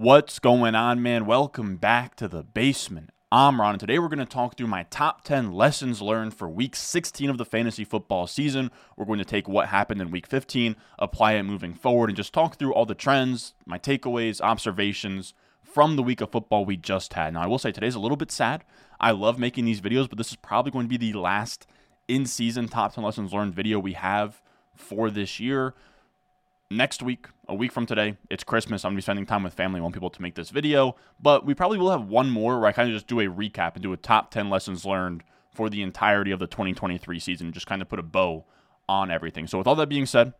What's going on, man? Welcome back to the basement. I'm Ron, and today we're going to talk through my top 10 lessons learned for week 16 of the fantasy football season. We're going to take what happened in week 15, apply it moving forward, and just talk through all the trends, my takeaways, observations from the week of football we just had. Now, I will say today's a little bit sad. I love making these videos, but this is probably going to be the last in season top 10 lessons learned video we have for this year next week, a week from today, it's Christmas. I'm gonna be spending time with family. I want people to make this video, but we probably will have one more where I kind of just do a recap and do a top 10 lessons learned for the entirety of the 2023 season, just kind of put a bow on everything. So, with all that being said,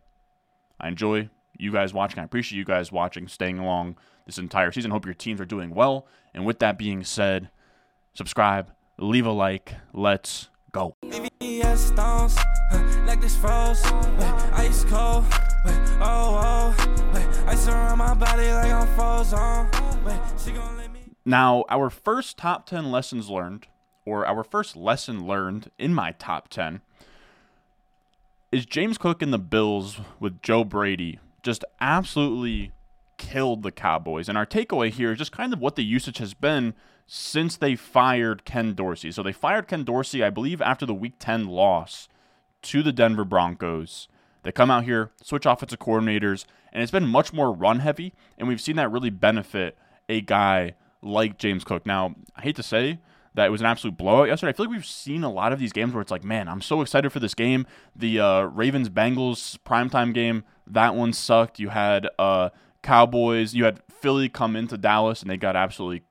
I enjoy you guys watching. I appreciate you guys watching, staying along this entire season. Hope your teams are doing well. And with that being said, subscribe, leave a like. Let's go. Oh, oh, wait, I surround my body like I'm frozen. Wait, she gonna let me. Now, our first top 10 lessons learned, or our first lesson learned in my top 10, is James Cook and the Bills with Joe Brady just absolutely killed the Cowboys. And our takeaway here is just kind of what the usage has been since they fired Ken Dorsey. So they fired Ken Dorsey, I believe, after the Week 10 loss to the Denver Broncos. They come out here, switch offensive coordinators, and it's been much more run heavy, and we've seen that really benefit a guy like James Cook. Now, I hate to say that it was an absolute blowout yesterday. I feel like we've seen a lot of these games where it's like, man, I'm so excited for this game. The uh, Ravens Bengals primetime game, that one sucked. You had uh, Cowboys, you had Philly come into Dallas, and they got absolutely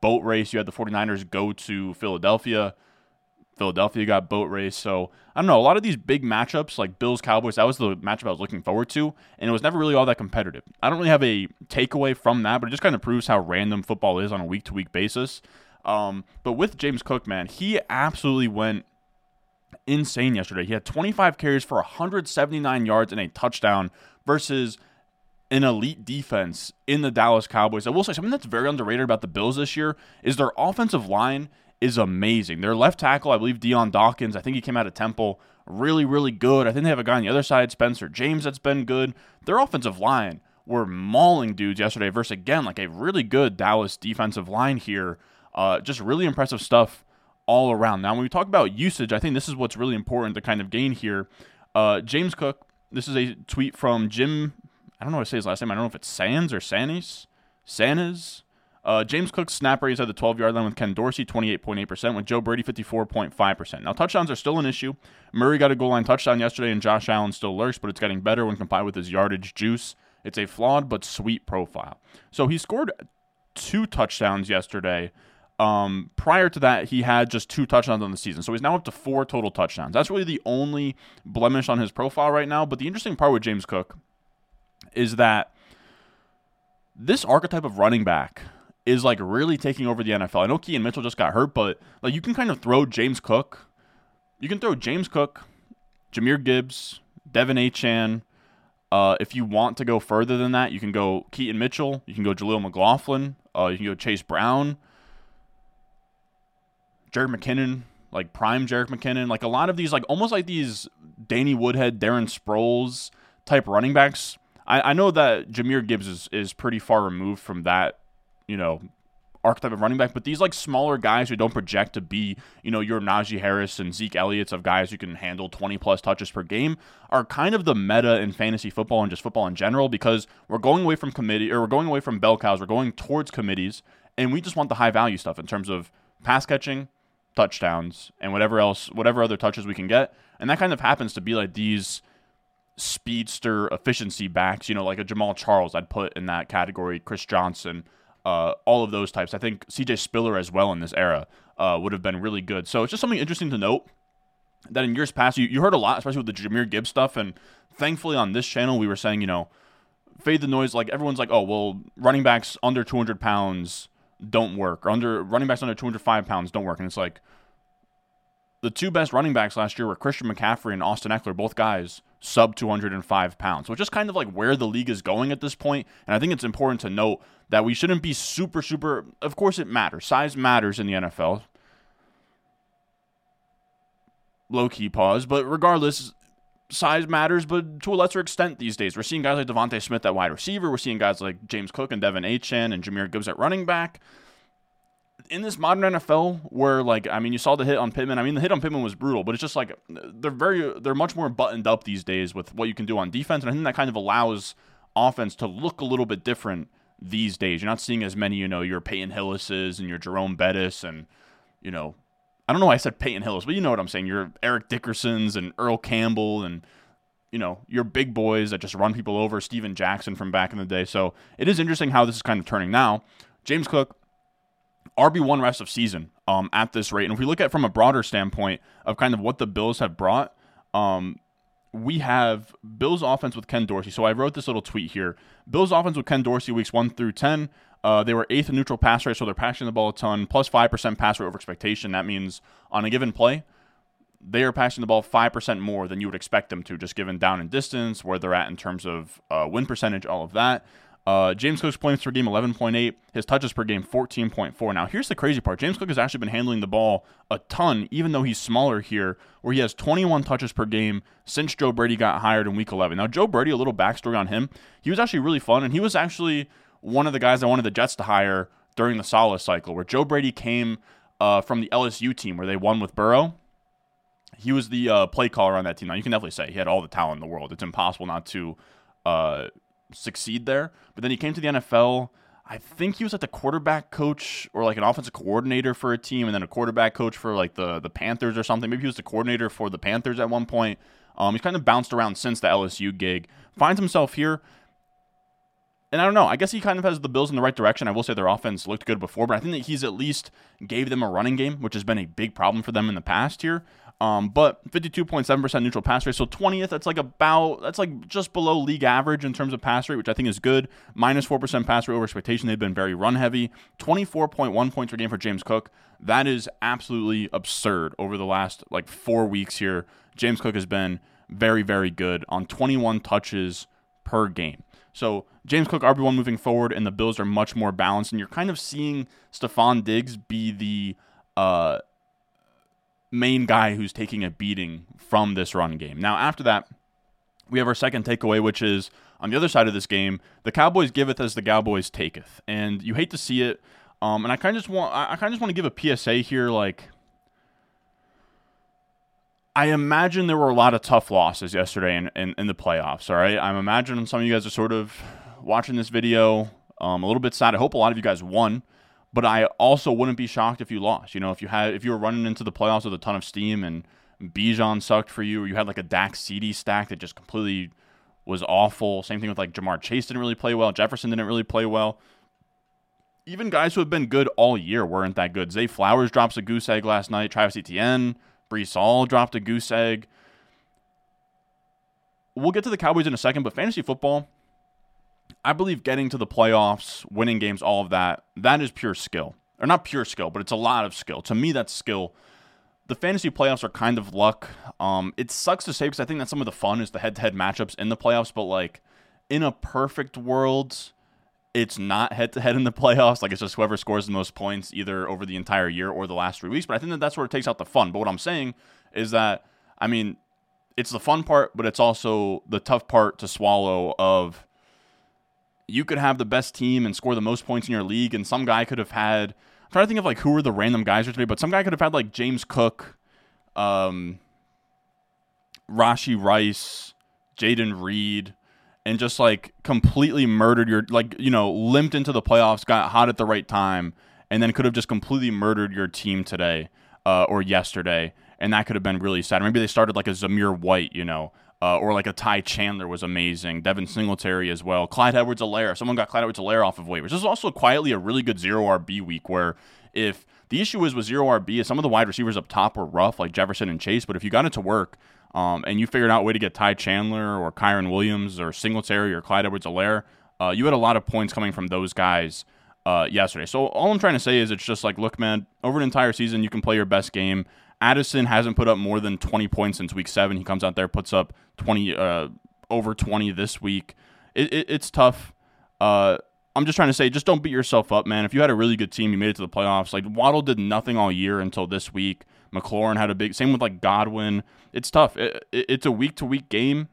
boat race. You had the 49ers go to Philadelphia. Philadelphia got boat race. So I don't know. A lot of these big matchups, like Bills Cowboys, that was the matchup I was looking forward to, and it was never really all that competitive. I don't really have a takeaway from that, but it just kind of proves how random football is on a week to week basis. Um, but with James Cook, man, he absolutely went insane yesterday. He had 25 carries for 179 yards and a touchdown versus an elite defense in the Dallas Cowboys. I will say something that's very underrated about the Bills this year is their offensive line is amazing. Their left tackle, I believe Dion Dawkins, I think he came out of Temple, really, really good. I think they have a guy on the other side, Spencer James, that's been good. Their offensive line were mauling dudes yesterday versus, again, like a really good Dallas defensive line here. Uh, just really impressive stuff all around. Now, when we talk about usage, I think this is what's really important to kind of gain here. Uh, James Cook, this is a tweet from Jim, I don't know how to say his last name. I don't know if it's Sands or Sanis. Sanas. Uh, James Cook's snap rate is at the 12 yard line with Ken Dorsey, 28.8%, with Joe Brady, 54.5%. Now, touchdowns are still an issue. Murray got a goal line touchdown yesterday, and Josh Allen still lurks, but it's getting better when combined with his yardage juice. It's a flawed but sweet profile. So he scored two touchdowns yesterday. Um, prior to that, he had just two touchdowns on the season. So he's now up to four total touchdowns. That's really the only blemish on his profile right now. But the interesting part with James Cook is that this archetype of running back is like really taking over the NFL. I know Keaton Mitchell just got hurt, but like you can kind of throw James Cook. You can throw James Cook, Jahmyr Gibbs, De'Von Achane. Uh, if you want to go further than that, you can go Keaton Mitchell. You can go Jaleel McLaughlin. Uh, you can go Chase Brown. Jerick McKinnon, like prime Jerick McKinnon. Like a lot of these, like almost like these Danny Woodhead, Darren Sproles type running backs. I, I know that Jahmyr Gibbs is, is pretty far removed from that you know, archetype of running back, but these like smaller guys who don't project to be, you know, your Najee Harris and Zeke Elliott's of guys who can handle 20 plus touches per game are kind of the meta in fantasy football and just football in general because we're going away from committee or we're going away from bell cows, we're going towards committees, and we just want the high value stuff in terms of pass catching, touchdowns, and whatever else, whatever other touches we can get. And that kind of happens to be like these speedster efficiency backs, you know, like a Jamal Charles, I'd put in that category, Chris Johnson uh, all of those types. I think CJ Spiller as well in this era uh, would have been really good. So it's just something interesting to note that in years past, you, you heard a lot, especially with the Jahmyr Gibbs stuff. And thankfully on this channel, we were saying, you know, fade the noise. Like everyone's like, oh, well, running backs under 200 pounds don't work, or under running backs under 205 pounds don't work. And it's like, the two best running backs last year were Christian McCaffrey and Austin Ekeler, both guys sub 205 pounds. So just kind of like where the league is going at this point. And I think it's important to note that we shouldn't be super, super. Of course, it matters. Size matters in the NFL. Low key pause. But regardless, size matters, but to a lesser extent these days. We're seeing guys like DeVonta Smith at wide receiver. We're seeing guys like James Cook and De'Von Achane and Jahmyr Gibbs at running back. In this modern NFL, where like I mean, you saw the hit on Pittman. I mean, the hit on Pittman was brutal, but it's just like they're very they're much more buttoned up these days with what you can do on defense, and I think that kind of allows offense to look a little bit different these days. You're not seeing as many, you know, your Peyton Hillises and your Jerome Bettis and you know I don't know why I said Peyton Hillis, but you know what I'm saying. You're Eric Dickerson's and Earl Campbell and you know your big boys that just run people over. Steven Jackson from back in the day. So it is interesting how this is kind of turning now. James Cook, RB one rest of season um, at this rate, and if we look at from a broader standpoint of kind of what the Bills have brought. Um, we have Bills offense with Ken Dorsey. So I wrote this little tweet here. Bills offense with Ken Dorsey weeks 1 through 10. Uh, they were eighth in neutral pass rate, so they're passing the ball a ton, plus 5% pass rate over expectation. That means on a given play, they are passing the ball 5% more than you would expect them to, just given down and distance, where they're at in terms of uh, win percentage, all of that. Uh, James Cook's points per game 11.8, his touches per game 14.4. Now, here's the crazy part James Cook has actually been handling the ball a ton, even though he's smaller here, where he has 21 touches per game since Joe Brady got hired in week 11. Now, Joe Brady, a little backstory on him, he was actually really fun, and he was actually one of the guys I wanted the Jets to hire during the Saleh cycle, where Joe Brady came uh, from the LSU team where they won with Burrow. He was the uh, play caller on that team. Now you can definitely say he had all the talent in the world. It's impossible not to uh, succeed there. But then he came to the NFL. I think he was like the quarterback coach or like an offensive coordinator for a team, and then a quarterback coach for like the the Panthers or something. Maybe he was the coordinator for the Panthers at one point. Um, he's kind of bounced around since the LSU gig. Finds himself here and I don't know. I guess he kind of has the Bills in the right direction. I will say their offense looked good before, but I think that he's at least gave them a running game, which has been a big problem for them in the past here. Um, but 52.7% neutral pass rate, so 20th. That's like about that's like just below league average in terms of pass rate, which I think is good. Minus Minus four percent pass rate over expectation. They've been very run heavy. 24.1 points per game for James Cook. That is absolutely absurd. Over the last like four weeks here, James Cook has been very very good on 21 touches per game. So James Cook RB1 moving forward, and the Bills are much more balanced. And you're kind of seeing Stefon Diggs be the uh, main guy who's taking a beating from this run game. Now, after that, we have our second takeaway, which is on the other side of this game, the Cowboys giveth as the Cowboys taketh, and you hate to see it. Um, and I kind of just want, I kind of just want to give a PSA here, like I imagine there were a lot of tough losses yesterday in, in, in, the playoffs. All right. I'm imagining some of you guys are sort of watching this video um, a little bit sad. I hope a lot of you guys won, but I also wouldn't be shocked if you lost. You know, if you had if you were running into the playoffs with a ton of steam and Bijan sucked for you, or you had like a Dak CeeDee stack that just completely was awful. Same thing with like Ja'Marr Chase didn't really play well. Jefferson didn't really play well. Even guys who have been good all year weren't that good. Zay Flowers drops a goose egg last night. Travis Etienne Breece Hall dropped a goose egg. We'll get to the Cowboys in a second, but fantasy football, I believe getting to the playoffs, winning games, all of that, that is pure skill. Or not pure skill, but it's a lot of skill. To me, that's skill. The fantasy playoffs are kind of luck. Um, it sucks to say because I think that some of the fun is the head to head matchups in the playoffs, but like in a perfect world, it's not head to head in the playoffs. Like it's just whoever scores the most points either over the entire year or the last three weeks. But I think that that's where it takes out the fun. But what I'm saying is that, I mean, it's the fun part, but it's also the tough part to swallow of you could have the best team and score the most points in your league, and some guy could have had. I'm trying to think of like who were the random guys today, but some guy could have had like James Cook, um, Rashee Rice, Jayden Reed, and just like completely murdered your like you know limped into the playoffs, got hot at the right time, and then could have just completely murdered your team today uh, or yesterday, and that could have been really sad. Maybe they started like a Zamir White, you know. Uh, or like a Ty Chandler was amazing. Devin Singletary as well. Clyde Edwards Helaire. Someone got Clyde Edwards Helaire off of waivers. This is also quietly a really good zero RB week where if the issue is with zero RB is some of the wide receivers up top were rough, like Jefferson and Chase, but if you got it to work, um, and you figured out a way to get Ty Chandler or Kyren Williams or Singletary or Clyde Edwards Helaire, uh, you had a lot of points coming from those guys uh, yesterday. So all I'm trying to say is it's just like, look, man, over an entire season, you can play your best game. Addison hasn't put up more than 20 points since week seven. He comes out there, puts up 20, uh, over 20 this week. It, it, it's tough. Uh, I'm just trying to say, just don't beat yourself up, man. If you had a really good team, you made it to the playoffs. Like Waddle did nothing all year until this week. McLaurin had a big. Same with like Godwin. It's tough. It, it, it's a week to week game.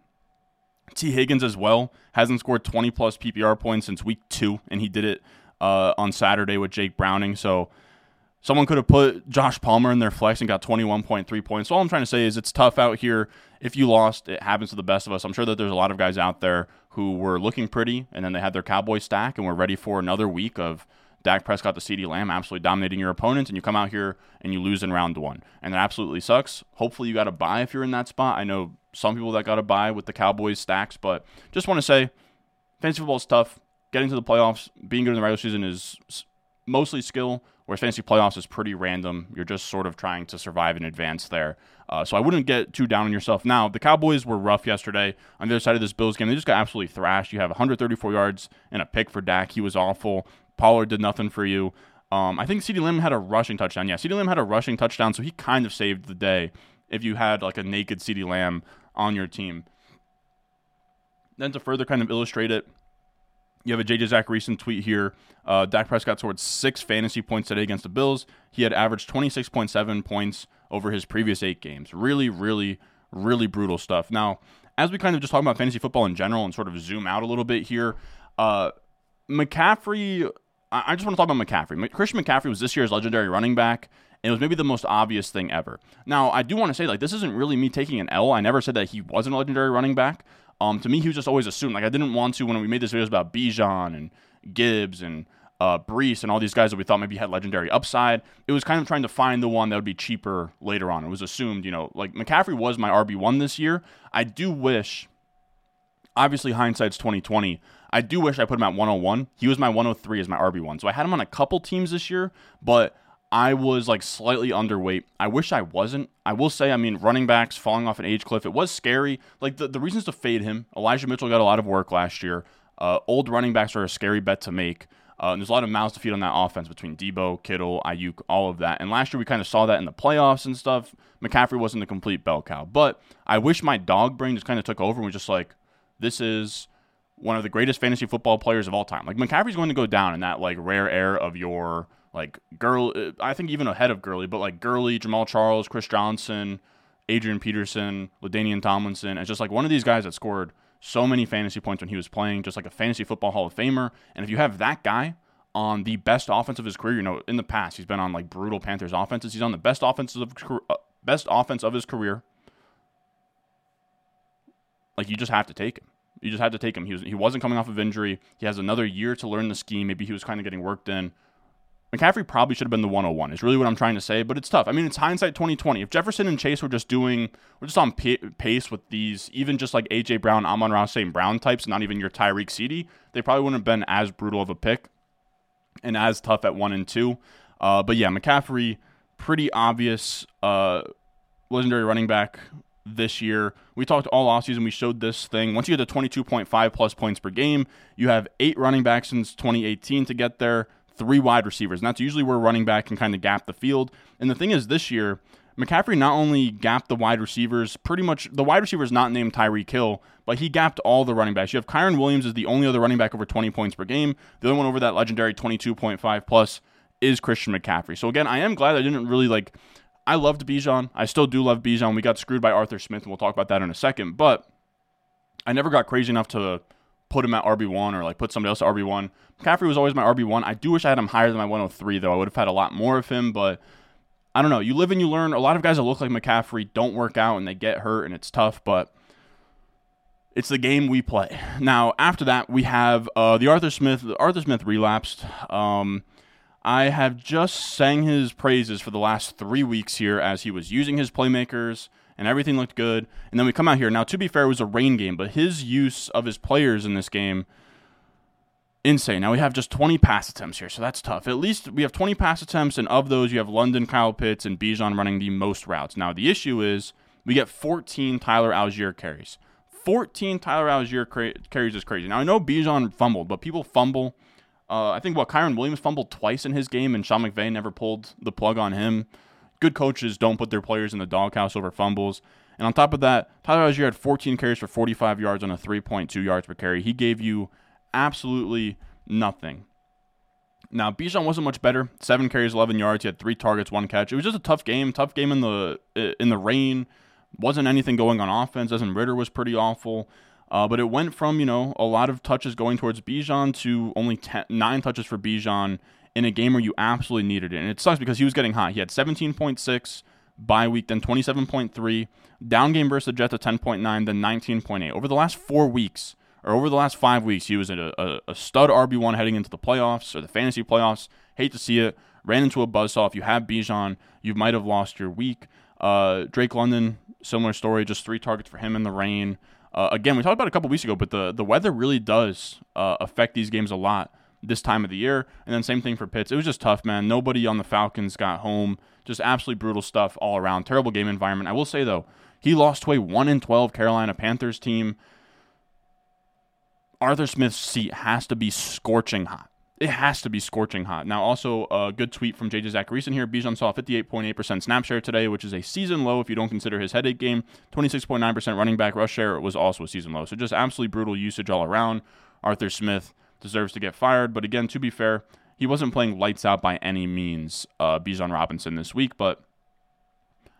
Tee Higgins as well hasn't scored 20 plus PPR points since week two, and he did it uh, on Saturday with Jake Browning. So someone could have put Josh Palmer in their flex and got 21.3 points. So all I'm trying to say is it's tough out here. If you lost, it happens to the best of us. I'm sure that there's a lot of guys out there who were looking pretty, and then they had their Cowboy stack and were ready for another week of Dak Prescott to CeeDee Lamb absolutely dominating your opponents, and you come out here and you lose in round one. And that absolutely sucks. Hopefully, you got to buy if you're in that spot. I know some people that got to buy with the Cowboys stacks, but just want to say fantasy football is tough. Getting to the playoffs, being good in the regular season is mostly skill, whereas fantasy playoffs is pretty random. You're just sort of trying to survive in advance there. Uh, so I wouldn't get too down on yourself. Now, the Cowboys were rough yesterday. On the other side of this Bills game, they just got absolutely thrashed. You have 134 yards and a pick for Dak. He was awful. Pollard did nothing for you. Um, I think CeeDee Lamb had a rushing touchdown. Yeah, CeeDee Lamb had a rushing touchdown, so he kind of saved the day if you had like a naked CeeDee Lamb on your team. Then to further kind of illustrate it, you have a JJ Zachariason tweet here. Uh, Dak Prescott scored six fantasy points today against the Bills. He had averaged 26.7 points over his previous eight games. Really, really, really brutal stuff. Now, as we kind of just talk about fantasy football in general and sort of zoom out a little bit here, uh, McCaffrey, I just want to talk about McCaffrey. Christian McCaffrey was this year's legendary running back. And it was maybe the most obvious thing ever. Now, I do want to say, like, this isn't really me taking an L. I never said that he wasn't a legendary running back. Um, to me, he was just always assumed. Like, I didn't want to when we made this videos about Bijan and Gibbs and uh, Breece and all these guys that we thought maybe had legendary upside. It was kind of trying to find the one that would be cheaper later on. It was assumed, you know, like McCaffrey was my RB one this year. I do wish, obviously hindsight's twenty twenty. I do wish I put him at 101. He was my 103 as my RB1. So I had him on a couple teams this year, but I was like slightly underweight. I wish I wasn't. I will say, I mean, running backs falling off an age cliff, it was scary. Like the, the reasons to fade him, Elijah Mitchell got a lot of work last year. Uh, old running backs are a scary bet to make. Uh, there's a lot of mouths to feed on that offense between Deebo, Kittle, Aiyuk, all of that. And last year we kind of saw that in the playoffs and stuff. McCaffrey wasn't the complete bell cow. But I wish my dog brain just kind of took over and was just like, this is one of the greatest fantasy football players of all time. Like McCaffrey's going to go down in that like rare air of your like Girl. Uh, I think even ahead of Gurley, but like Gurley, Jamal Charles, Chris Johnson, Adrian Peterson, LaDainian Tomlinson. It's just like one of these guys that scored so many fantasy points when he was playing, just like a fantasy football Hall of Famer. And if you have that guy on the best offense of his career, you know, in the past he's been on like brutal Panthers offenses. He's on the best offenses of uh, best offense of his career. Like you just have to take him. You just had to take him. He was he wasn't coming off of injury. He has another year to learn the scheme. Maybe he was kind of getting worked in. McCaffrey probably should have been the 101. Is really what I'm trying to say, but it's tough. I mean, it's hindsight 2020. If Jefferson and Chase were just doing, we're just on pace with these, even just like AJ Brown, Amon-Ra St. Brown types, not even your Tyreek CeeDee, they probably wouldn't have been as brutal of a pick and as tough at one and two. Uh, but yeah, McCaffrey, pretty obvious uh, legendary running back this year. We talked all offseason. We showed this thing. Once you get to 22.5 plus points per game, you have eight running backs since 2018 to get there, three wide receivers. And that's usually where running back can kind of gap the field. And the thing is, this year, McCaffrey not only gapped the wide receivers, pretty much the wide receivers not named Tyreek Hill, but he gapped all the running backs. You have Kyren Williams is the only other running back over 20 points per game. The only one over that legendary 22.5 plus is Christian McCaffrey. So again, I am glad I didn't really like I loved Bijan. I still do love Bijan. We got screwed by Arthur Smith, and we'll talk about that in a second. But I never got crazy enough to put him at RB1 or like put somebody else at RB1. McCaffrey was always my RB1. I do wish I had him higher than my 103, though. I would have had a lot more of him, but I don't know. You live and you learn. A lot of guys that look like McCaffrey don't work out and they get hurt, and it's tough, but it's the game we play. Now, after that, we have uh, the Arthur Smith. Arthur Smith relapsed. Um, I have just sang his praises for the last three weeks here as he was using his playmakers and everything looked good. And then we come out here. Now, to be fair, it was a rain game, but his use of his players in this game, insane. Now we have just 20 pass attempts here, so that's tough. At least we have 20 pass attempts, and of those, you have London, Kyle Pitts, and Bijan running the most routes. Now, the issue is we get 14 Tyler Allgeier carries. 14 Tyler Allgeier carries is crazy. Now, I know Bijan fumbled, but people fumble uh, I think what Kyren Williams fumbled twice in his game, and Sean McVay never pulled the plug on him. Good coaches don't put their players in the doghouse over fumbles. And on top of that, Tyler Allgeier had 14 carries for 45 yards on a 3.2 yards per carry. He gave you absolutely nothing. Now Bijan wasn't much better. Seven carries, 11 yards. He had three targets, one catch. It was just a tough game. Tough game in the in the rain. Wasn't anything going on offense. Desmond Ridder was pretty awful. Uh, but it went from you know a lot of touches going towards Bijan to only ten, nine touches for Bijan in a game where you absolutely needed it. And it sucks because he was getting hot. He had 17.6 bye week, then 27.3, down game versus the Jets at 10.9, then 19.8. Over the last four weeks, or over the last five weeks, he was a, a, a stud RB1 heading into the playoffs or the fantasy playoffs. Hate to see it. Ran into a buzzsaw. If you have Bijan, you might have lost your week. Uh, Drake London, similar story, just three targets for him in the rain. Uh, again, we talked about a couple weeks ago, but the, the weather really does uh, affect these games a lot this time of the year. And then same thing for Pitts. It was just tough, man. Nobody on the Falcons got home. Just absolutely brutal stuff all around. Terrible game environment. I will say though, he lost to a one in twelve Carolina Panthers team. Arthur Smith's seat has to be scorching hot. It has to be scorching hot. Now, also a good tweet from JJ Zachariason here. Bijan saw 58.8% snap share today, which is a season low if you don't consider his headache game. 26.9% running back rush share was also a season low. So just absolutely brutal usage all around. Arthur Smith deserves to get fired. But again, to be fair, he wasn't playing lights out by any means, uh, Bijan Robinson this week. But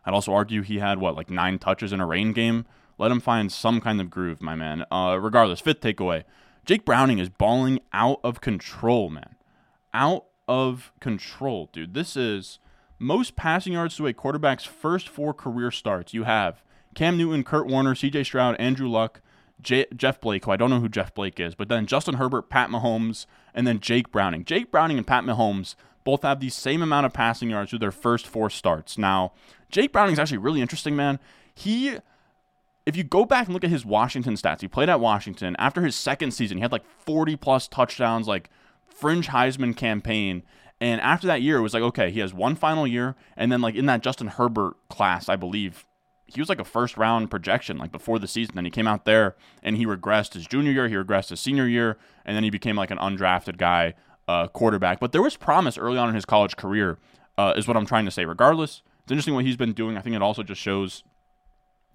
I'd also argue he had, what, like nine touches in a rain game? Let him find some kind of groove, my man. Uh, regardless, fifth takeaway Jake Browning is balling out of control, man. Out of control, dude. This is most passing yards to a quarterback's first four career starts. You have Cam Newton, Kurt Warner, CJ Stroud, Andrew Luck, J- Jeff Blake, who I don't know who Jeff Blake is, but then Justin Herbert, Pat Mahomes, and then Jake Browning. Jake Browning and Pat Mahomes both have the same amount of passing yards through their first four starts. Now, Jake Browning is actually really interesting, man. He, if you go back and look at his Washington stats, he played at Washington. After his second season, he had like 40 plus touchdowns, like fringe Heisman campaign. And after that year, it was like, okay, he has one final year. And then, like, in that Justin Herbert class, I believe, he was like a first round projection like before the season. Then he came out there and he regressed his junior year, he regressed his senior year, and then he became like an undrafted guy uh, quarterback. But there was promise early on in his college career, uh, is what I'm trying to say. Regardless, it's interesting what he's been doing. I think it also just shows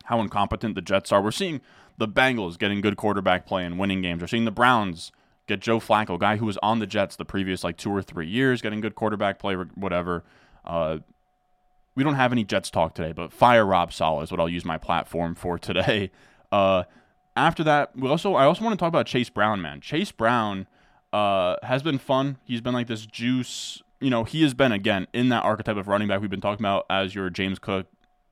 how incompetent the Jets are. We're seeing the Bengals getting good quarterback play and winning games. We're seeing the Browns get Joe Flacco, guy who was on the Jets the previous like two or three years, getting good quarterback play, whatever. Uh, we don't have any Jets talk today, but fire Rob Saleh is what I'll use my platform for today. Uh, after that, we also I also want to talk about Chase Brown, man. Chase Brown uh, has been fun. He's been like this juice. You know, he has been again in that archetype of running back we've been talking about as your James Cook,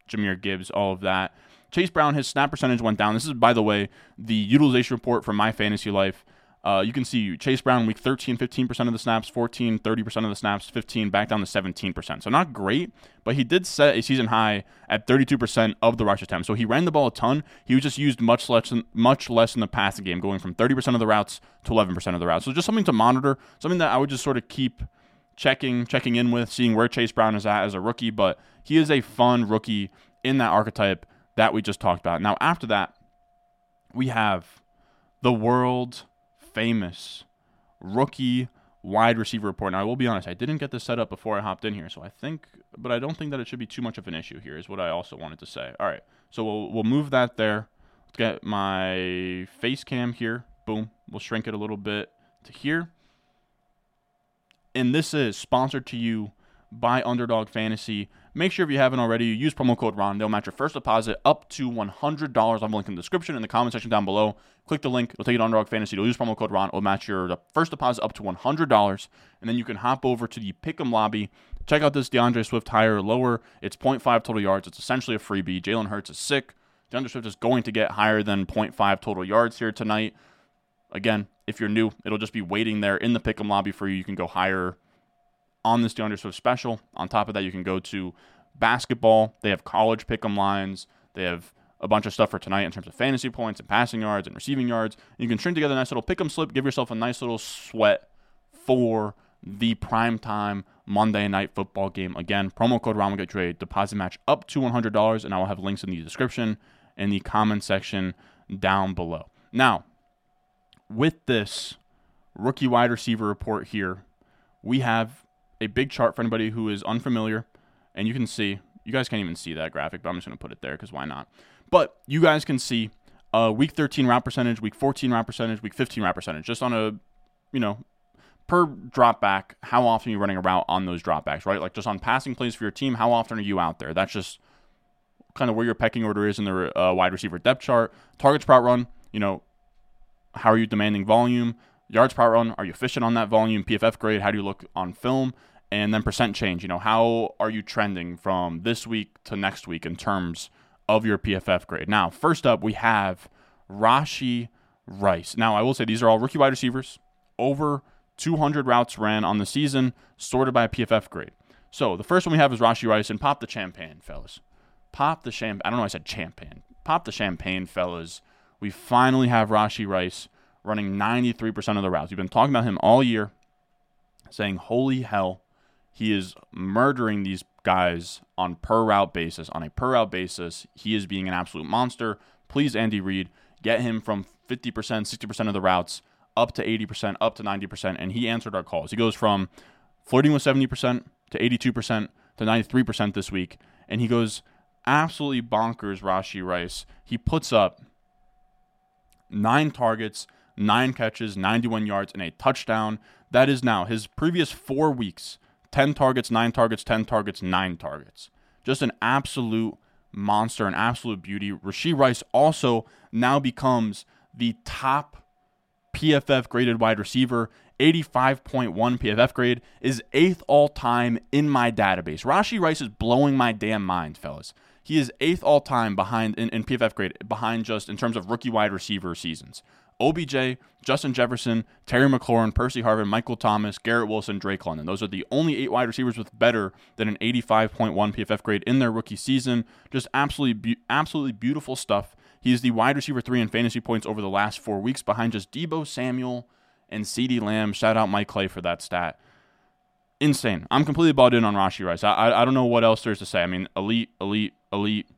Jahmyr Gibbs, all of that. Chase Brown, his snap percentage went down. This is, by the way, the utilization report from My Fantasy Life. Uh, you can see Chase Brown week 13, 15% of the snaps, 14, 30% of the snaps, 15, back down to 17%. So not great, but he did set a season high at 32% of the rush attempts. So he ran the ball a ton. He was just used much less, much less in the passing game, going from 30% of the routes to 11% of the routes. So just something to monitor, something that I would just sort of keep checking, checking in with, seeing where Chase Brown is at as a rookie. But he is a fun rookie in that archetype that we just talked about. Now after that, we have the world famous rookie wide receiver report. Now, I will be honest, I didn't get this set up before I hopped in here, so I think, but I don't think that it should be too much of an issue here, is what I also wanted to say. All right, so we'll, we'll move that there. Let's get my face cam here. Boom. We'll shrink it a little bit to here. And this is sponsored to you by Underdog Fantasy. Make sure if you haven't already, you use promo code RON. They'll match your first deposit up to $100. I'll link in the description in the comment section down below. Click the link. It'll take you to Underdog Fantasy. You'll use promo code RON. It'll match your first deposit up to $100. And then you can hop over to the Pick'em lobby. Check out this D'Andre Swift higher or lower. It's 0.5 total yards. It's essentially a freebie. Jalen Hurts is sick. D'Andre Swift is going to get higher than 0.5 total yards here tonight. Again, if you're new, it'll just be waiting there in the Pick'em lobby for you. You can go higher on this D'Andre Swift special. On top of that, you can go to basketball. They have college pick'em lines. They have a bunch of stuff for tonight in terms of fantasy points and passing yards and receiving yards. You can string together a nice little pick'em slip, give yourself a nice little sweat for the primetime Monday night football game. Again, promo code RON will get deposit match up to $100, and I will have links in the description and the comment section down below. Now, with this rookie wide receiver report here, we have a big chart for anybody who is unfamiliar, and you can see. You guys can't even see that graphic, but I'm just going to put it there because why not? But you guys can see uh, week 13 route percentage, week 14 route percentage, week 15 route percentage, just on a, you know, per drop back, how often you're running a route on those dropbacks, right? Like just on passing plays for your team, how often are you out there? That's just kind of where your pecking order is in the uh, wide receiver depth chart. Targets per run, you know, how are you demanding volume? Yards per run, are you efficient on that volume? PFF grade, how do you look on film? And then percent change, you know, how are you trending from this week to next week in terms of your PFF grade? Now, first up, we have Rashee Rice. Now, I will say these are all rookie wide receivers over 200 routes ran on the season, sorted by PFF grade. So the first one we have is Rashee Rice, and pop the champagne, fellas. Pop the champagne. I don't know. I said champagne. Pop the champagne, fellas. We finally have Rashee Rice running 93% of the routes. We've been talking about him all year, saying, "Holy hell, he is murdering these guys on per route basis. On a per route basis, he is being an absolute monster. Please, Andy Reid, get him from 50%, 60% of the routes up to 80%, up to 90%, and he answered our calls. He goes from flirting with 70% to 82% to 93% this week, and he goes absolutely bonkers, Rashee Rice. He puts up nine targets, nine catches, 91 yards, and a touchdown. That is now his previous four weeks 10 targets, nine targets, 10 targets, nine targets. Just an absolute monster, an absolute beauty. Rashee Rice also now becomes the top PFF graded wide receiver, 85.1 PFF grade, is eighth all time in my database. Rashee Rice is blowing my damn mind, fellas. He is eighth all time behind in, in PFF grade, behind just in terms of rookie wide receiver seasons. OBJ, Justin Jefferson, Terry McLaurin, Percy Harvin, Michael Thomas, Garrett Wilson, Drake London. Those are the only eight wide receivers with better than an 85.1 PFF grade in their rookie season. Just absolutely, absolutely beautiful stuff. He is the wide receiver three in fantasy points over the last four weeks, behind just Deebo Samuel and CeeDee Lamb. Shout out Mike Clay for that stat. Insane. I'm completely bought in on Rashee Rice. I, I, I don't know what else there's to say. I mean, elite, elite, elite.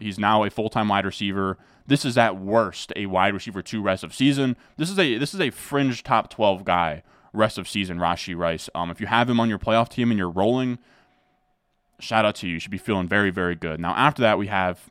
He's now a full time wide receiver. This is at worst a wide receiver two rest of season. This is a this is a fringe top 12 guy rest of season. Rashee Rice. Um, if you have him on your playoff team and you're rolling, shout out to you. You should be feeling very very good. Now after that we have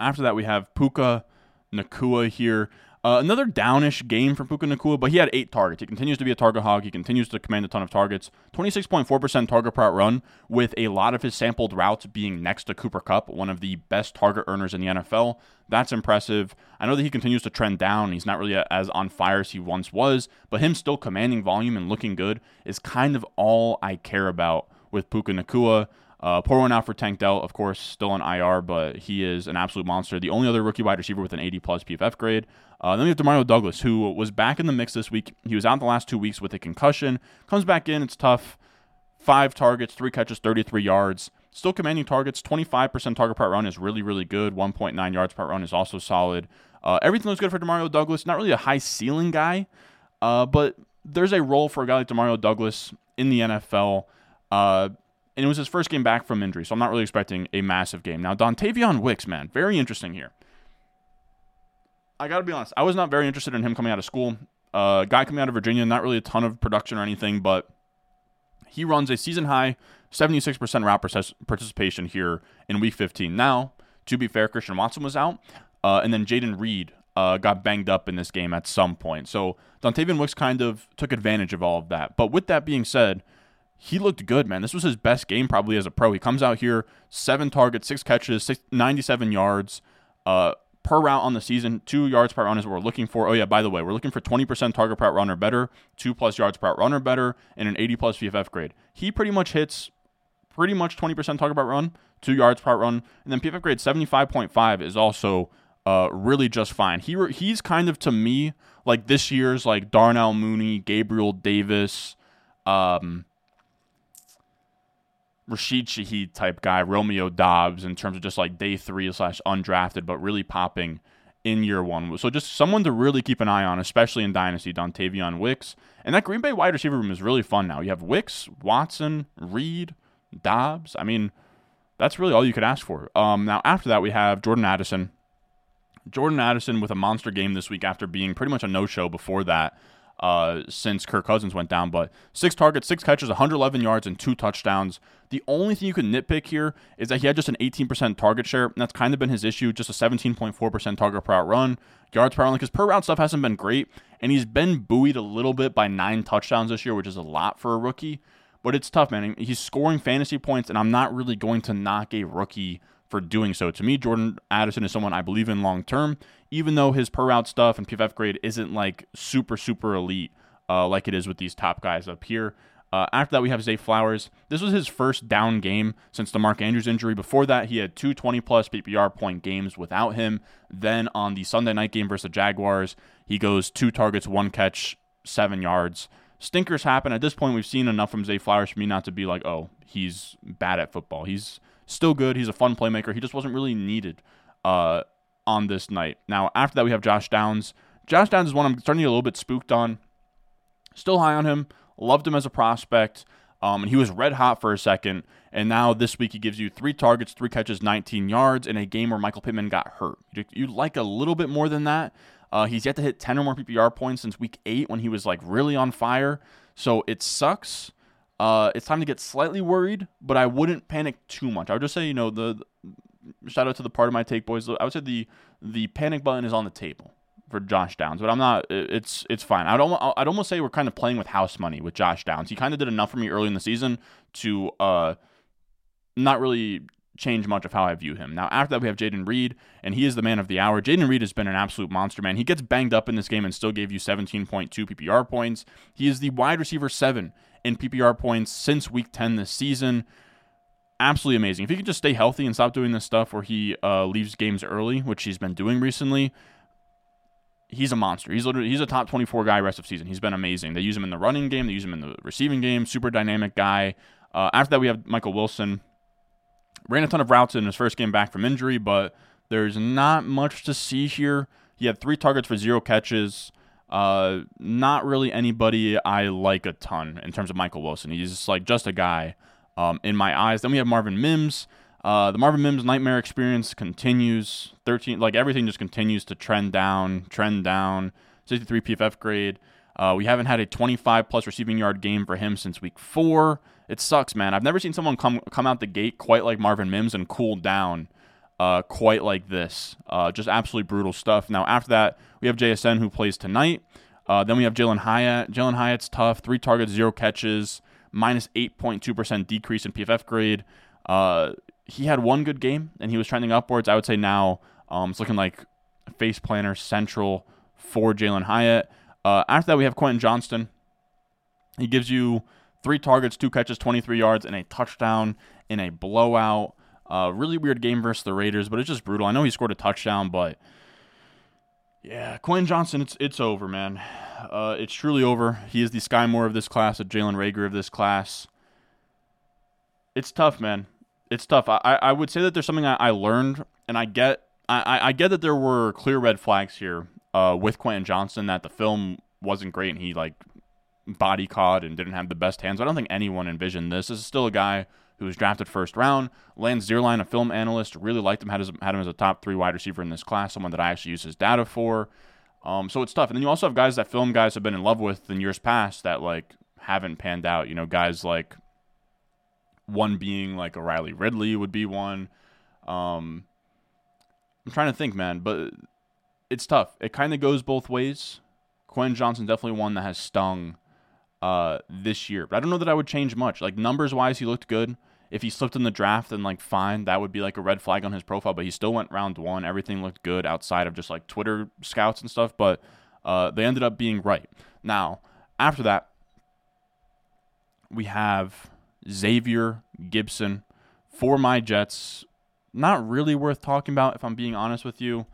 after that, we have Puka Nacua here. Uh, another downish game from Puka Nacua, but he had eight targets. He continues to be a target hog. He continues to command a ton of targets. 26.4% target per run, with a lot of his sampled routes being next to Cooper Kupp, one of the best target earners in the NFL. That's impressive. I know that he continues to trend down. He's not really as on fire as he once was, but him still commanding volume and looking good is kind of all I care about with Puka Nacua. Uh, pour one out for Tank Dell, of course, still on IR, but he is an absolute monster. The only other rookie wide receiver with an 80 plus PFF grade. Uh, then we have Demario Douglas, who was back in the mix this week. He was out the last two weeks with a concussion. Comes back in, it's tough. Five targets, three catches, 33 yards. Still commanding targets. 25% target per run is really, really good. 1.9 yards per run is also solid. Uh, everything looks good for Demario Douglas. Not really a high ceiling guy, uh, but there's a role for a guy like Demario Douglas in the NFL. Uh, and it was his first game back from injury, so I'm not really expecting a massive game. Now, Dontayvion Wicks, man, very interesting here. I got to be honest, I was not very interested in him coming out of school. Uh, guy coming out of Virginia, not really a ton of production or anything, but he runs a season high 76% route participation here in week 15. Now, to be fair, Christian Watson was out, uh, and then Jayden Reed uh, got banged up in this game at some point. So Dontayvion Wicks kind of took advantage of all of that. But with that being said, he looked good, man. This was his best game probably as a pro. He comes out here, seven targets, six catches, six, 97 yards uh, per route on the season. Two yards per round is what we're looking for. Oh, yeah, by the way, we're looking for 20% target per run or better, two plus yards per run or better, and an 80 plus PFF grade. He pretty much hits pretty much 20% target per run, two yards per run, and then PFF grade 75.5 is also uh, really just fine. He re- he's kind of to me like this year's like Darnell Mooney, Gabriel Davis, um, Rashid Shaheed type guy, Romeo Doubs, in terms of just like day three slash undrafted, but really popping in year one. So just someone to really keep an eye on, especially in Dynasty, Dontayvion Wicks. And that Green Bay wide receiver room is really fun now. You have Wicks, Watson, Reed, Dobbs. I mean, that's really all you could ask for. Um, now, after that, we have Jordan Addison. Jordan Addison with a monster game this week after being pretty much a no show before that. Uh, since Kirk Cousins went down. But six targets, six catches, 111 yards, and two touchdowns. The only thing you can nitpick here is that he had just an 18% target share, and that's kind of been his issue. Just a 17.4% target per route run, yards per route, because per route stuff hasn't been great, and he's been buoyed a little bit by nine touchdowns this year, which is a lot for a rookie. But it's tough, man. He's scoring fantasy points, and I'm not really going to knock a rookie for doing so. To me, Jordan Addison is someone I believe in long term, even though his per route stuff and PFF grade isn't like super, super elite uh, like it is with these top guys up here. Uh, after that, we have Zay Flowers. This was his first down game since the Mark Andrews injury. Before that, he had two 20 plus PPR point games without him. Then on the Sunday night game versus the Jaguars, he goes two targets, one catch, seven yards. Stinkers happen. At this point, we've seen enough from Zay Flowers for me not to be like, oh, he's bad at football. He's still good. He's a fun playmaker. He just wasn't really needed uh, on this night. Now, after that, we have Josh Downs. Josh Downs is one I'm starting to get a little bit spooked on. Still high on him. Loved him as a prospect. Um, and he was red hot for a second. And now this week he gives you three targets, three catches, 19 yards in a game where Michael Pittman got hurt. You'd like a little bit more than that. Uh, he's yet to hit 10 or more PPR points since week eight when he was like really on fire. So it sucks. Uh, it's time to get slightly worried, but I wouldn't panic too much. I would just say, you know, the, the shout out to the part of my take boys. I would say the the panic button is on the table for Josh Downs, but I'm not. It's it's fine. I'd almost I'd almost say we're kind of playing with house money with Josh Downs. He kind of did enough for me early in the season to uh not really change much of how I view him. Now, after that, we have Jayden Reed, and he is the man of the hour. Jayden Reed has been an absolute monster, man. He gets banged up in this game and still gave you 17.2 PPR points. He is the wide receiver seven in PPR points since week 10 this season. Absolutely amazing. If he can just stay healthy and stop doing this stuff where he uh, leaves games early, which he's been doing recently, he's a monster. He's literally he's a top 24 guy rest of season. He's been amazing. They use him in the running game, they use him in the receiving game. Super dynamic guy. Uh, after that, we have Michael Wilson. Ran a ton of routes in his first game back from injury, but there's not much to see here. He had three targets for zero catches. Uh, not really anybody I like a ton in terms of Michael Wilson. He's just like just a guy um, in my eyes. Then we have Marvin Mims. Uh, the Marvin Mims nightmare experience continues. 13, like everything just continues to trend down, trend down. 63 PFF grade. Uh, we haven't had a 25 plus receiving yard game for him since week four. It sucks, man. I've never seen someone come come out the gate quite like Marvin Mims and cool down uh, quite like this. Uh, just absolutely brutal stuff. Now, after that, we have JSN who plays tonight. Uh, then we have Jalin Hyatt. Jalin Hyatt's tough. Three targets, zero catches, minus 8.2% decrease in PFF grade. Uh, he had one good game and he was trending upwards. I would say now um, it's looking like face planner central for Jalin Hyatt. Uh, after that, we have Quentin Johnston. He gives you Three targets, two catches, 23 yards, and a touchdown in a blowout. Uh, really weird game versus the Raiders, but it's just brutal. I know he scored a touchdown, but yeah, Quentin Johnston, it's it's over, man. Uh, it's truly over. He is the Skyy Moore of this class, a Jalen Reagor of this class. It's tough, man. It's tough. I, I would say that there's something I, I learned, and I get I, I get that there were clear red flags here uh, with Quentin Johnston that the film wasn't great and he like body caught and didn't have the best hands. I don't think anyone envisioned this. This is still a guy who was drafted first round. Lance Zierlein, a film analyst, really liked him, had, his, had him as a top three wide receiver in this class, someone that I actually use his data for. Um, so it's tough. And then you also have guys that film guys have been in love with in years past that like haven't panned out. You know, guys like one being like a Riley Ridley would be one. Um, I'm trying to think, man, but it's tough. It kind of goes both ways. Quinn Johnson definitely one that has stung uh, this year. But I don't know that I would change much. Like numbers wise, he looked good. If he slipped in the draft, then like fine, that would be like a red flag on his profile. But he still went round one. Everything looked good outside of just like Twitter scouts and stuff. But uh, they ended up being right. Now after that, we have Xavier Gipson for my Jets. Not really worth talking about if I'm being honest with you.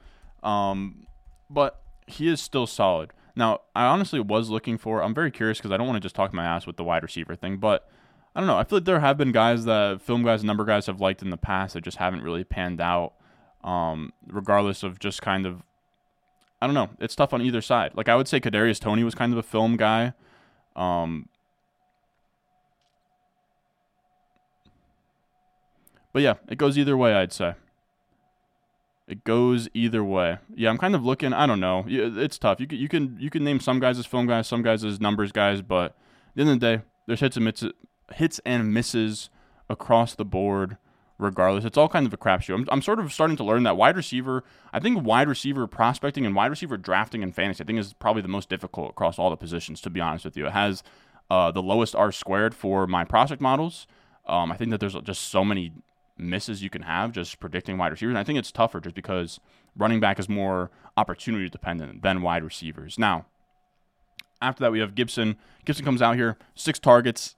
Um, but he is still solid. Now, I honestly was looking for. I'm very curious because I don't want to just talk my ass with the wide receiver thing, but I don't know. I feel like there have been guys that film guys, and number guys have liked in the past that just haven't really panned out. Um, regardless of just kind of, I don't know. It's tough on either side. Like I would say, Kadarius Toney was kind of a film guy. Um, but yeah, it goes either way. I'd say. It goes either way. Yeah, I'm kind of looking. I don't know. It's tough. You can you can you can name some guys as film guys, some guys as numbers guys, but at the end of the day, there's hits and misses, hits and misses across the board. Regardless, it's all kind of a crapshoot. I'm, I'm sort of starting to learn that wide receiver. I think wide receiver prospecting and wide receiver drafting and fantasy, I think, is probably the most difficult across all the positions. To be honest with you, it has uh, the lowest R squared for my prospect models. Um, I think that there's just so many misses you can have just predicting wide receivers. And I think it's tougher just because running back is more opportunity dependent than wide receivers. Now, after that, we have Gipson. Gipson comes out here, six targets,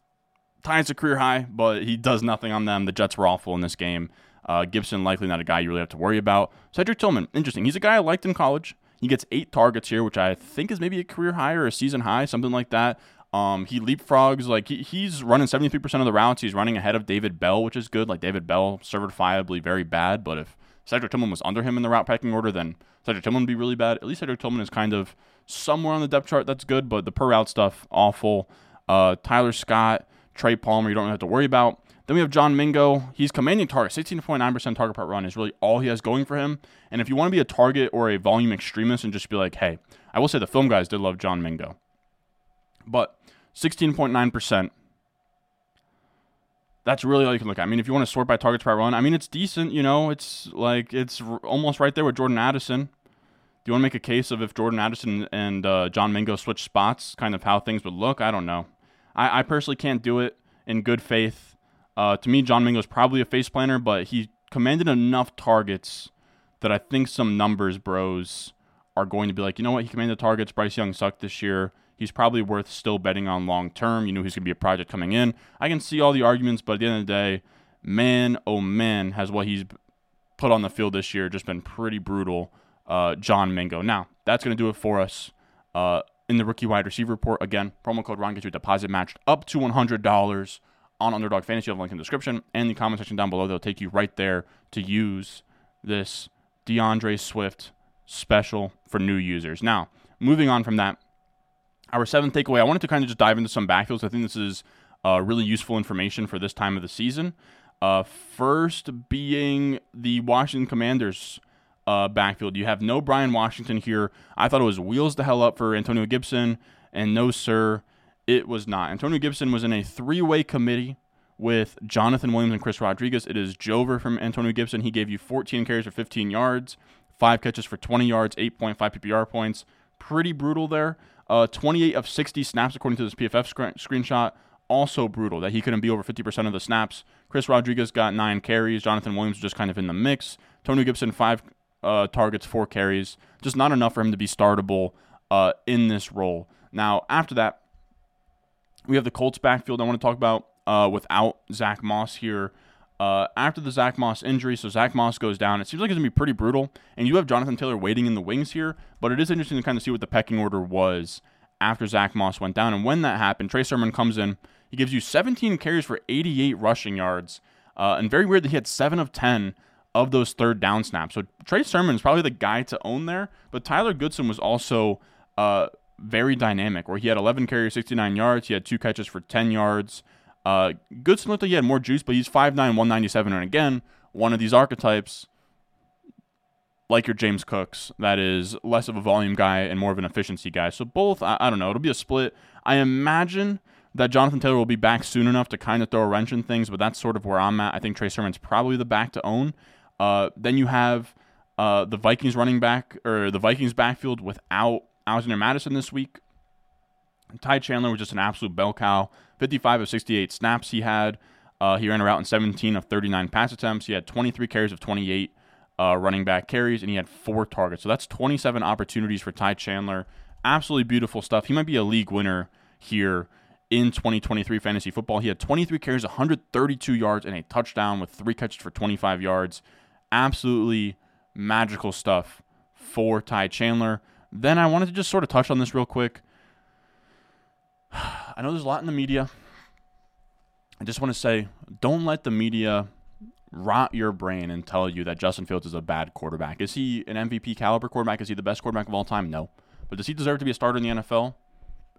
ties a career high, but he does nothing on them. The Jets were awful in this game. Uh, Gipson likely not a guy you really have to worry about. Cedric Tillman, interesting. He's a guy I liked in college. He gets eight targets here, which I think is maybe a career high or a season high, something like that. Um, he leapfrogs like he, he's running 73% of the routes. He's running ahead of David Bell, which is good. Like David Bell, certifiably very bad. But if Cedric Tillman was under him in the route packing order, then Cedric Tillman would be really bad. At least Cedric Tillman is kind of somewhere on the depth chart. That's good, but the per route stuff awful. Uh, Tyler Scott, Trey Palmer, you don't have to worry about. Then we have John Mingo. He's commanding target. 16.9% target per run is really all he has going for him. And if you want to be a target or a volume extremist and just be like, hey, I will say the film guys did love John Mingo. But 16.9%. That's really all you can look at. I mean, if you want to sort by targets per run, I mean, it's decent, you know, it's like, it's r- almost right there with Jordan Addison. Do you want to make a case of if Jordan Addison and uh, John Mingo switch spots, kind of how things would look? I don't know. I, I personally can't do it in good faith. Uh, to me, John Mingo is probably a face planner, but he commanded enough targets that I think some numbers bros are going to be like, you know what, he commanded targets. Bryce Young sucked this year. He's probably worth still betting on long term. You know, he's going to be a project coming in. I can see all the arguments, but at the end of the day, man, oh man, has what he's put on the field this year just been pretty brutal. Uh, John Mingo. Now, that's going to do it for us uh, in the rookie wide receiver report. Again, promo code Ron gets you a deposit matched up to $100 on Underdog Fantasy. Have a link in the description and the comment section down below. They'll take you right there to use this D'Andre Swift special for new users. Now, moving on from that, our seventh takeaway, I wanted to kind of just dive into some backfields. I think this is uh, really useful information for this time of the season. Uh, first being the Washington Commanders uh, backfield. You have no Brian Washington here. I thought it was wheels the hell up for Antonio Gibson, and no, sir, it was not. Antonio Gibson was in a three way committee with Jonathan Williams and Chris Rodriguez. It is Jover from Antonio Gibson. He gave you 14 carries for 15 yards, five catches for 20 yards, 8.5 PPR points. Pretty brutal there. Uh, 28 of 60 snaps, according to this PFF sc- screenshot. Also brutal that he couldn't be over 50% of the snaps. Chris Rodriguez got nine carries. Jonathan Williams just kind of in the mix. Tony Gibson, five uh, targets, four carries. Just not enough for him to be startable uh, in this role. Now, after that, we have the Colts backfield I want to talk about uh, without Zach Moss here. Uh, after the Zach Moss injury, so Zach Moss goes down. It seems like it's going to be pretty brutal. And you have Jonathan Taylor waiting in the wings here, but it is interesting to kind of see what the pecking order was after Zach Moss went down. And when that happened, Trey Sermon comes in. He gives you 17 carries for 88 rushing yards. Uh, and very weird that he had 7 of 10 of those third down snaps. So Trey Sermon is probably the guy to own there. But Tyler Goodson was also uh, very dynamic, where he had 11 carries, 69 yards. He had two catches for 10 yards. Uh, Goodson looked like he had more juice, but he's 5'9", 197. And again, one of these archetypes, like your James Cooks, that is less of a volume guy and more of an efficiency guy. So both, I, I don't know, it'll be a split. I imagine that Jonathan Taylor will be back soon enough to kind of throw a wrench in things, but that's sort of where I'm at. I think Trey Sermon's probably the back to own. Uh, then you have uh, the Vikings running back or the Vikings backfield without Alexander Mattison this week. Ty Chandler was just an absolute bell cow. 55 of 68 snaps he had. Uh, he ran around in 17 of 39 pass attempts. He had 23 carries of 28 uh, running back carries, and he had four targets. So that's 27 opportunities for Ty Chandler. Absolutely beautiful stuff. He might be a league winner here in 2023 fantasy football. He had 23 carries, 132 yards, and a touchdown with three catches for 25 yards. Absolutely magical stuff for Ty Chandler. Then I wanted to just sort of touch on this real quick. I know there's a lot in the media. I just want to say don't let the media rot your brain and tell you that Justin Fields is a bad quarterback. Is he an MVP caliber quarterback? Is he the best quarterback of all time? No. But does he deserve to be a starter in the NFL?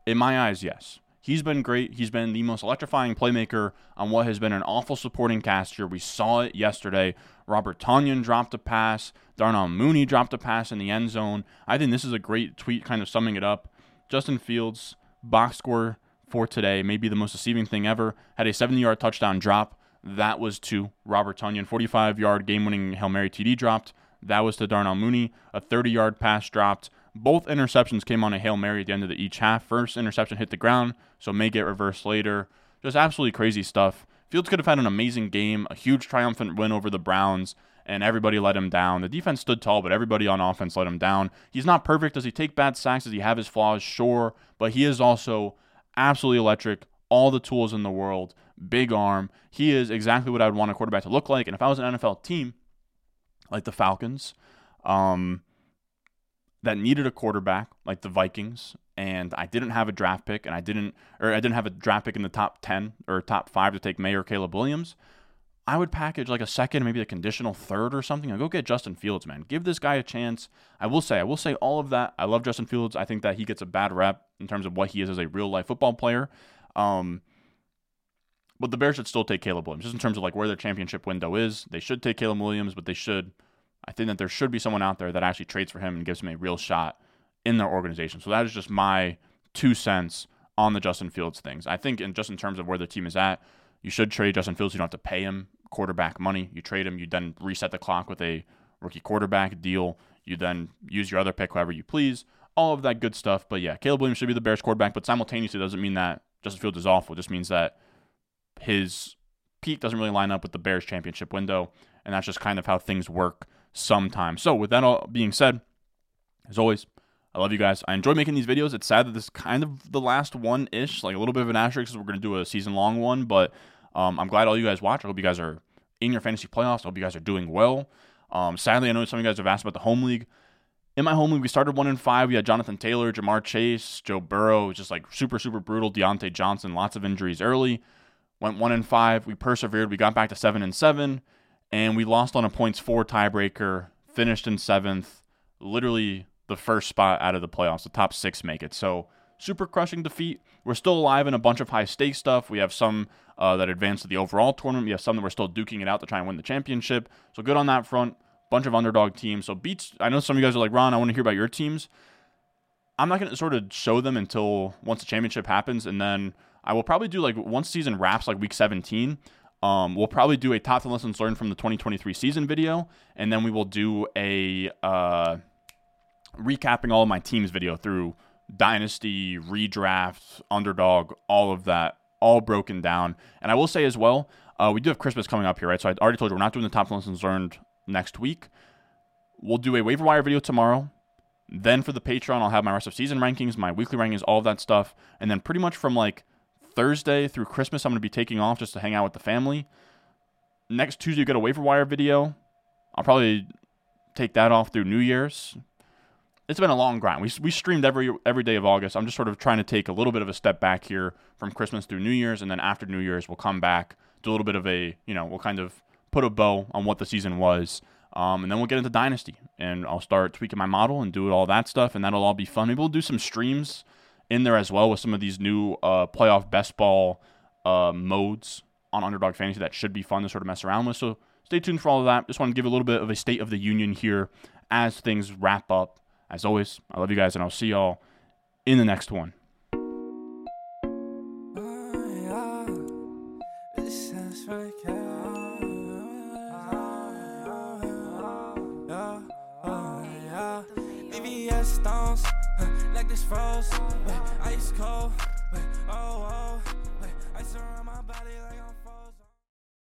In my eyes, yes. He's been great. He's been the most electrifying playmaker on what has been an awful supporting cast here. We saw it yesterday. Robert Tonyan dropped a pass. Darnell Mooney dropped a pass in the end zone. I think this is a great tweet kind of summing it up. Justin Fields, box score for today, maybe the most deceiving thing ever, had a 70 yard touchdown drop. That was to Robert Tonyan. 45 yard game winning Hail Mary TD dropped. That was to Darnell Mooney. A 30 yard pass dropped. Both interceptions came on a Hail Mary at the end of the each half. First interception hit the ground, so may get reversed later. Just absolutely crazy stuff. Fields could have had an amazing game, a huge triumphant win over the Browns, and everybody let him down. The defense stood tall, but everybody on offense let him down. He's not perfect. Does he take bad sacks? Does he have his flaws? Sure. But he is also absolutely electric, all the tools in the world, big arm. He is exactly what I would want a quarterback to look like. And if I was an NFL team, like the Falcons, um, that needed a quarterback like the Vikings, and I didn't have a draft pick, and I didn't, or I didn't have a draft pick in the top ten or top five to take Maye or Caleb Williams. I would package like a second, maybe a conditional third or something, and go get Justin Fields, man. Give this guy a chance. I will say, I will say all of that. I love Justin Fields. I think that he gets a bad rep in terms of what he is as a real life football player. Um, but the Bears should still take Caleb Williams, just in terms of like where their championship window is. They should take Caleb Williams, but they should I think that there should be someone out there that actually trades for him and gives him a real shot in their organization. So that is just my two cents on the Justin Fields things. I think in just in terms of where the team is at, you should trade Justin Fields. You don't have to pay him quarterback money. You trade him, you then reset the clock with a rookie quarterback deal. You then use your other pick however you please. All of that good stuff. But yeah, Caleb Williams should be the Bears quarterback, but simultaneously doesn't mean that Justin Fields is awful. It just means that his peak doesn't really line up with the Bears championship window. And that's just kind of how things work sometimes. So, with that all being said, as always, I love you guys. I enjoy making these videos. It's sad that this is kind of the last one ish, like a little bit of an asterisk. Because we're going to do a season long one, but um, I'm glad all you guys watch. I hope you guys are in your fantasy playoffs. I hope you guys are doing well. Um, sadly, I know some of you guys have asked about the home league. In my home league, we started one in five. We had Jonathan Taylor, Ja'Marr Chase, Joe Burrow, just like super, super brutal. Diontae Johnson, lots of injuries early. Went one in five. We persevered. We got back to seven and seven and we lost on a points four tiebreaker, finished in seventh, literally the first spot out of the playoffs. The top six make it. So super crushing defeat. We're still alive in a bunch of high stakes stuff. We have some uh, that advanced to the overall tournament. We have some that we're still duking it out to try and win the championship. So good on that front. Bunch of underdog teams. So beats. I know some of you guys are like Ron. I want to hear about your teams. I'm not going to sort of show them until once the championship happens, and then I will probably do like once season wraps, like week 17. Um, we'll probably do a top 10 lessons learned from the 2023 season video, and then we will do a uh, recapping all of my teams video through dynasty, redraft, underdog, all of that, all broken down. And I will say as well, uh, we do have Christmas coming up here, right? So I already told you we're not doing the top 10 lessons learned next week. We'll do a waiver wire video tomorrow. Then for the Patreon, I'll have my rest of season rankings, my weekly rankings, all of that stuff. And then pretty much from like Thursday through Christmas, I'm going to be taking off just to hang out with the family. Next Tuesday, you get a waiver wire video. I'll probably take that off through New Year's. It's been a long grind. We, we streamed every every day of August. I'm just sort of trying to take a little bit of a step back here from Christmas through New Year's, and then after New Year's, we'll come back, do a little bit of a, you know, we'll kind of put a bow on what the season was. Um, and then we'll get into Dynasty, and I'll start tweaking my model and do all that stuff, and that'll all be fun. Maybe we'll do some streams in there as well with some of these new uh, playoff best ball uh, modes on Underdog Fantasy that should be fun to sort of mess around with. So stay tuned for all of that. Just want to give a little bit of a state of the union here as things wrap up. As always, I love you guys, and I'll see y'all in the next one. Froze. Wait, ice cold. Oh, oh.